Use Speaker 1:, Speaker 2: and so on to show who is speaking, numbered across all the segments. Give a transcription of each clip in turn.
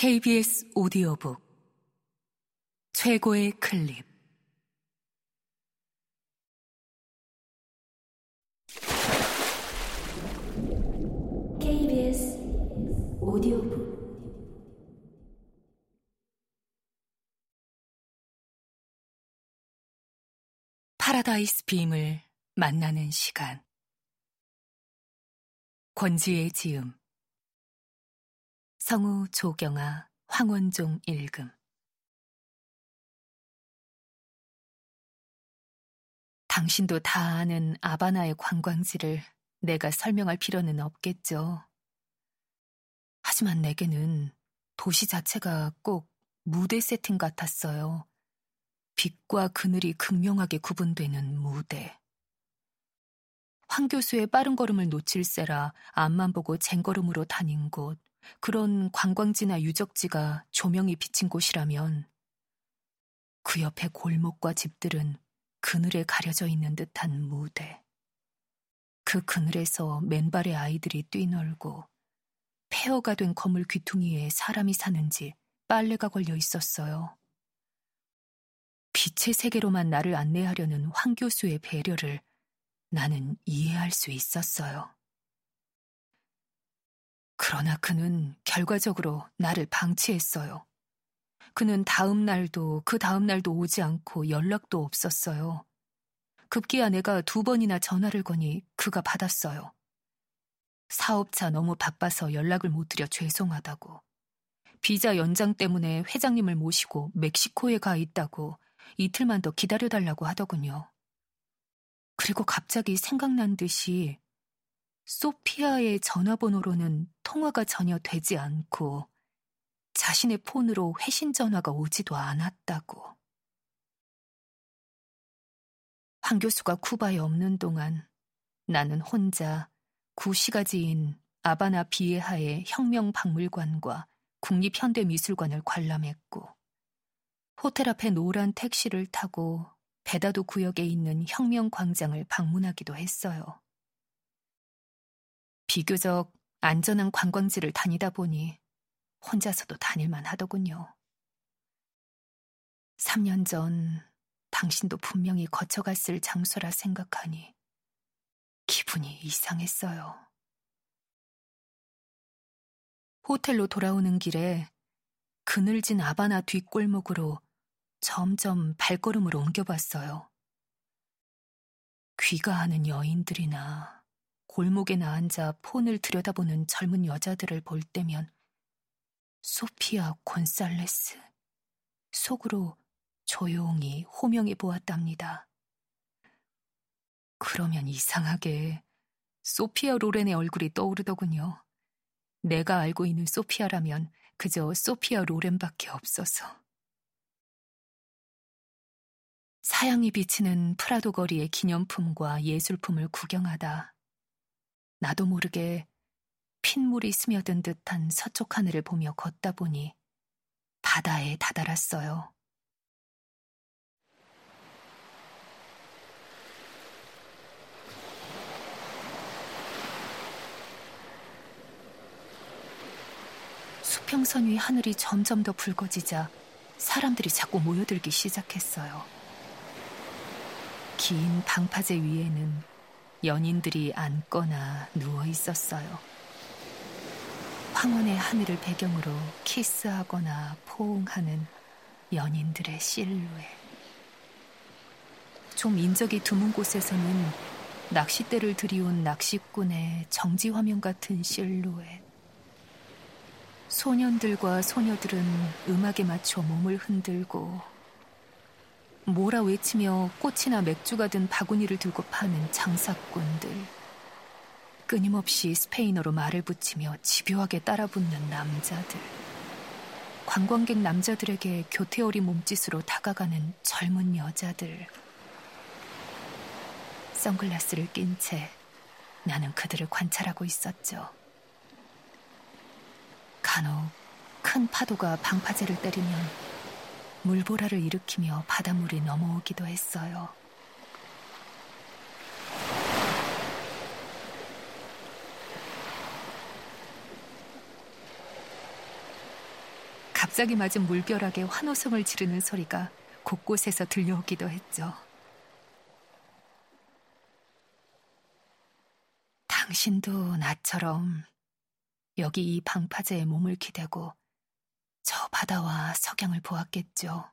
Speaker 1: KBS 오디오북. 최고의 클립.
Speaker 2: KBS 오디오북.
Speaker 1: 파라다이스 빔을 만나는 시간. 권지의 지음 성우 조경아 황원종 읽음 당신도 다 아는 아바나의 관광지를 내가 설명할 필요는 없겠죠. 하지만 내게는 도시 자체가 꼭 무대 세팅 같았어요. 빛과 그늘이 극명하게 구분되는 무대. 황 교수의 빠른 걸음을 놓칠세라 앞만 보고 쟁걸음으로 다닌 곳, 그런 관광지나 유적지가 조명이 비친 곳이라면 그 옆에 골목과 집들은 그늘에 가려져 있는 듯한 무대. 그 그늘에서 맨발의 아이들이 뛰놀고 폐허가 된 건물 귀퉁이에 사람이 사는지 빨래가 걸려 있었어요. 빛의 세계로만 나를 안내하려는 황 교수의 배려를 나는 이해할 수 있었어요. 그러나 그는 결과적으로 나를 방치했어요. 그는 다음 날도 그 다음 날도 오지 않고 연락도 없었어요. 급기야 내가 두 번이나 전화를 거니 그가 받았어요. 사업차 너무 바빠서 연락을 못 드려 죄송하다고. 비자 연장 때문에 회장님을 모시고 멕시코에 가 있다고 이틀만 더 기다려달라고 하더군요. 그리고 갑자기 생각난 듯이 소피아의 전화번호로는 통화가 전혀 되지 않고 자신의 폰으로 회신 전화가 오지도 않았다고. 황 교수가 쿠바에 없는 동안 나는 혼자 구시가지인 아바나 비에하의 혁명박물관과 국립현대미술관을 관람했고 호텔 앞에 노란 택시를 타고 베다도 구역에 있는 혁명광장을 방문하기도 했어요. 비교적 안전한 관광지를 다니다 보니 혼자서도 다닐만 하더군요. 3년 전 당신도 분명히 거쳐갔을 장소라 생각하니 기분이 이상했어요. 호텔로 돌아오는 길에 그늘진 아바나 뒷골목으로 점점 발걸음을 옮겨봤어요. 귀가하는 여인들이나 골목에 나 앉아 폰을 들여다보는 젊은 여자들을 볼 때면 소피아 곤살레스 속으로 조용히 호명해 보았답니다. 그러면 이상하게 소피아 로렌의 얼굴이 떠오르더군요. 내가 알고 있는 소피아라면 그저 소피아 로렌밖에 없어서. 사양이 비치는 프라도 거리의 기념품과 예술품을 구경하다 나도 모르게 핏물이 스며든 듯한 서쪽 하늘을 보며 걷다 보니 바다에 다다랐어요. 수평선 위 하늘이 점점 더 붉어지자 사람들이 자꾸 모여들기 시작했어요. 긴 방파제 위에는 연인들이 앉거나 누워 있었어요. 황혼의 하늘을 배경으로 키스하거나 포옹하는 연인들의 실루엣. 좀 인적이 드문 곳에서는 낚싯대를 들이온 낚시꾼의 정지 화면 같은 실루엣. 소년들과 소녀들은 음악에 맞춰 몸을 흔들고 뭐라 외치며 꽃이나 맥주가 든 바구니를 들고 파는 장사꾼들. 끊임없이 스페인어로 말을 붙이며 집요하게 따라붙는 남자들. 관광객 남자들에게 교태 어린 몸짓으로 다가가는 젊은 여자들. 선글라스를 낀 채 나는 그들을 관찰하고 있었죠. 간혹 큰 파도가 방파제를 때리면 물보라를 일으키며 바닷물이 넘어오기도 했어요. 갑자기 맞은 물벼락에 환호성을 지르는 소리가 곳곳에서 들려오기도 했죠. 당신도 나처럼 여기 이 방파제에 몸을 기대고 저 바다와 석양을 보았겠죠.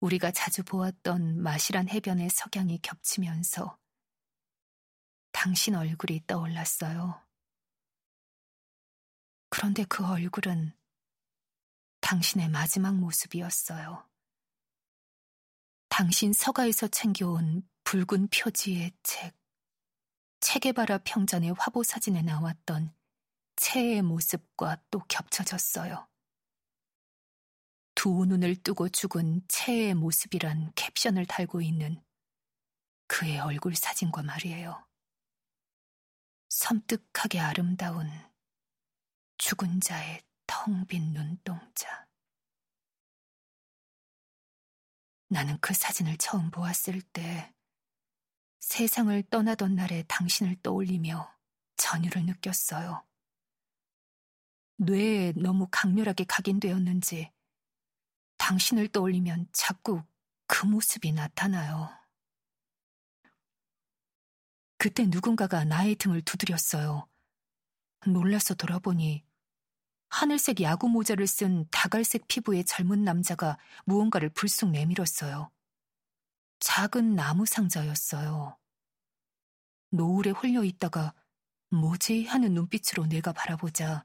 Speaker 1: 우리가 자주 보았던 마실한 해변의 석양이 겹치면서 당신 얼굴이 떠올랐어요. 그런데 그 얼굴은 당신의 마지막 모습이었어요. 당신 서가에서 챙겨온 붉은 표지의 책, 체게바라 평전의 화보 사진에 나왔던 채의 모습과 또 겹쳐졌어요. 두 눈을 뜨고 죽은 채의 모습이란 캡션을 달고 있는 그의 얼굴 사진과 말이에요. 섬뜩하게 아름다운 죽은 자의 텅 빈 눈동자. 나는 그 사진을 처음 보았을 때 세상을 떠나던 날의 당신을 떠올리며 전율을 느꼈어요. 뇌에 너무 강렬하게 각인되었는지 당신을 떠올리면 자꾸 그 모습이 나타나요. 그때 누군가가 나의 등을 두드렸어요. 놀라서 돌아보니 하늘색 야구 모자를 쓴 다갈색 피부의 젊은 남자가 무언가를 불쑥 내밀었어요. 작은 나무 상자였어요. 노을에 홀려 있다가 뭐지 하는 눈빛으로 내가 바라보자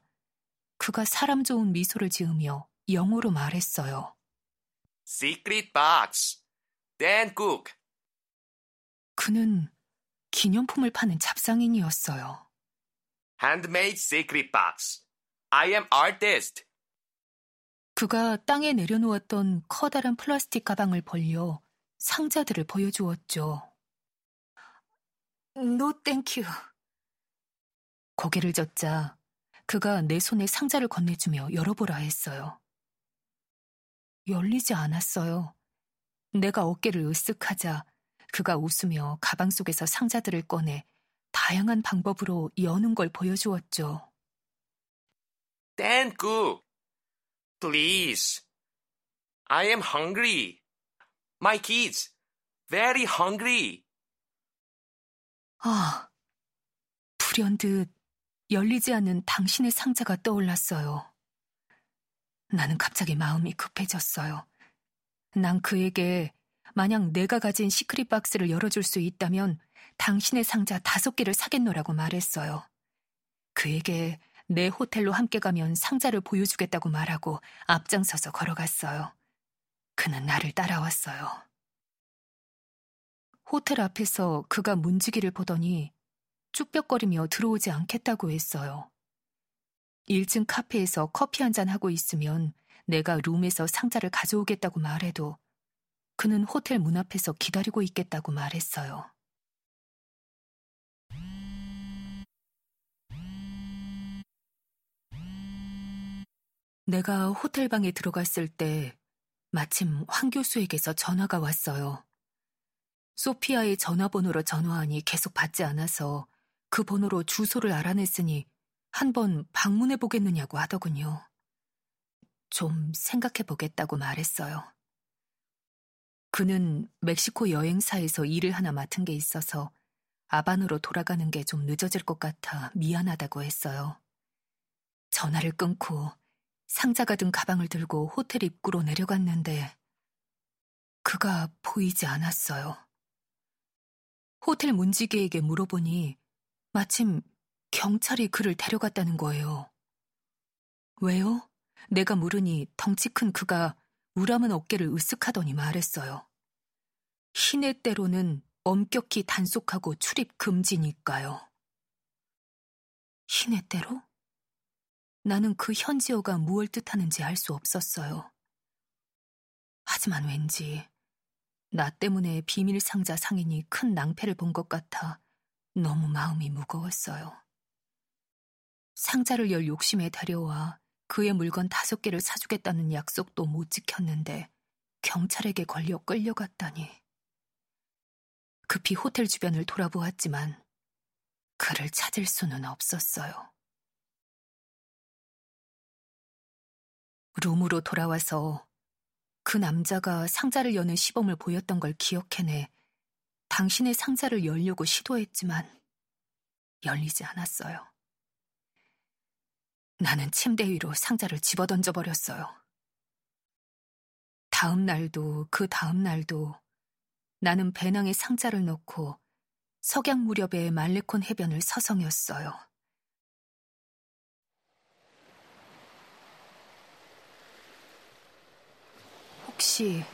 Speaker 1: 그가 사람 좋은 미소를 지으며 영어로 말했어요.
Speaker 3: Secret Box. Dan Cook.
Speaker 1: 그는 기념품을 파는 잡상인이었어요.
Speaker 3: Handmade Secret Box. I am artist.
Speaker 1: 그가 땅에 내려놓았던 커다란 플라스틱 가방을 벌려 상자들을 보여주었죠. No thank you. 고개를 젓자 그가 내 손에 상자를 건네주며 열어보라 했어요. 열리지 않았어요. 내가 어깨를 으쓱하자 그가 웃으며 가방 속에서 상자들을 꺼내 다양한 방법으로 여는 걸 보여주었죠.
Speaker 3: Cook. Please. I am hungry. My kids. Very hungry.
Speaker 1: 아, 불현듯 열리지 않는 당신의 상자가 떠올랐어요. 나는 갑자기 마음이 급해졌어요. 난 그에게 만약 내가 가진 시크릿 박스를 열어줄 수 있다면 당신의 상자 다섯 개를 사겠노라고 말했어요. 그에게 내 호텔로 함께 가면 상자를 보여주겠다고 말하고 앞장서서 걸어갔어요. 그는 나를 따라왔어요. 호텔 앞에서 그가 문지기를 보더니 쭈뼛거리며 들어오지 않겠다고 했어요. 1층 카페에서 커피 한 잔 하고 있으면 내가 룸에서 상자를 가져오겠다고 말해도 그는 호텔 문 앞에서 기다리고 있겠다고 말했어요. 내가 호텔 방에 들어갔을 때 마침 황 교수에게서 전화가 왔어요. 소피아의 전화번호로 전화하니 계속 받지 않아서 그 번호로 주소를 알아냈으니 한번 방문해 보겠느냐고 하더군요. 좀 생각해 보겠다고 말했어요. 그는 멕시코 여행사에서 일을 하나 맡은 게 있어서 아반으로 돌아가는 게 좀 늦어질 것 같아 미안하다고 했어요. 전화를 끊고 상자가 든 가방을 들고 호텔 입구로 내려갔는데 그가 보이지 않았어요. 호텔 문지기에게 물어보니 마침 경찰이 그를 데려갔다는 거예요. 왜요? 내가 물으니 덩치 큰 그가 우람한 어깨를 으쓱하더니 말했어요. 신의 때로는 엄격히 단속하고 출입 금지니까요. 신의 때로? 나는 그 현지어가 무엇을 뜻하는지 알 수 없었어요. 하지만 왠지 나 때문에 비밀 상자 상인이 큰 낭패를 본 것 같아 너무 마음이 무거웠어요. 상자를 열 욕심에 달려와 그의 물건 다섯 개를 사주겠다는 약속도 못 지켰는데 경찰에게 걸려 끌려갔다니. 급히 호텔 주변을 돌아보았지만 그를 찾을 수는 없었어요. 룸으로 돌아와서 그 남자가 상자를 여는 시범을 보였던 걸 기억해내 당신의 상자를 열려고 시도했지만 열리지 않았어요. 나는 침대 위로 상자를 집어던져 버렸어요. 다음 날도 그 다음 날도 나는 배낭에 상자를 넣고 석양 무렵의 말레콘 해변을 서성였어요. 혹시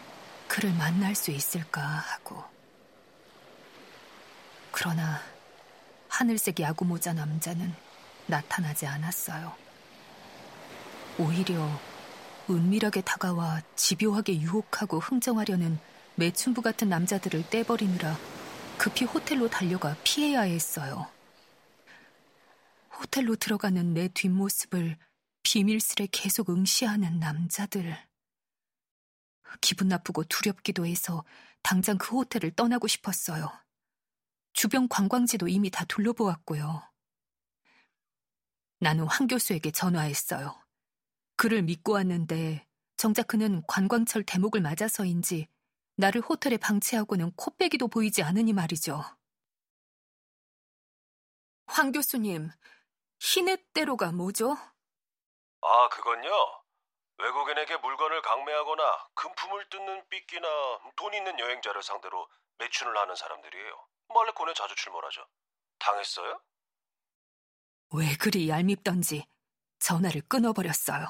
Speaker 1: 그를 만날 수 있을까 하고. 그러나 하늘색 야구 모자 남자는 나타나지 않았어요. 오히려 은밀하게 다가와 집요하게 유혹하고 흥정하려는 매춘부 같은 남자들을 떼버리느라 급히 호텔로 달려가 피해야 했어요. 호텔로 들어가는 내 뒷모습을 비밀스레 계속 응시하는 남자들. 기분 나쁘고 두렵기도 해서 당장 그 호텔을 떠나고 싶었어요. 주변 관광지도 이미 다 둘러보았고요. 나는 황 교수에게 전화했어요. 그를 믿고 왔는데 정작 그는 관광철 대목을 맞아서인지 나를 호텔에 방치하고는 코빼기도 보이지 않으니 말이죠. 황 교수님, 희넷대로가 뭐죠?
Speaker 4: 아, 그건요. 외국인에게 물건을 강매하거나 금품을 뜯는 삐끼나 돈 있는 여행자를 상대로 매춘을 하는 사람들이에요. 말레콘에 자주 출몰하죠. 당했어요?
Speaker 1: 왜 그리 얄밉던지 전화를 끊어버렸어요.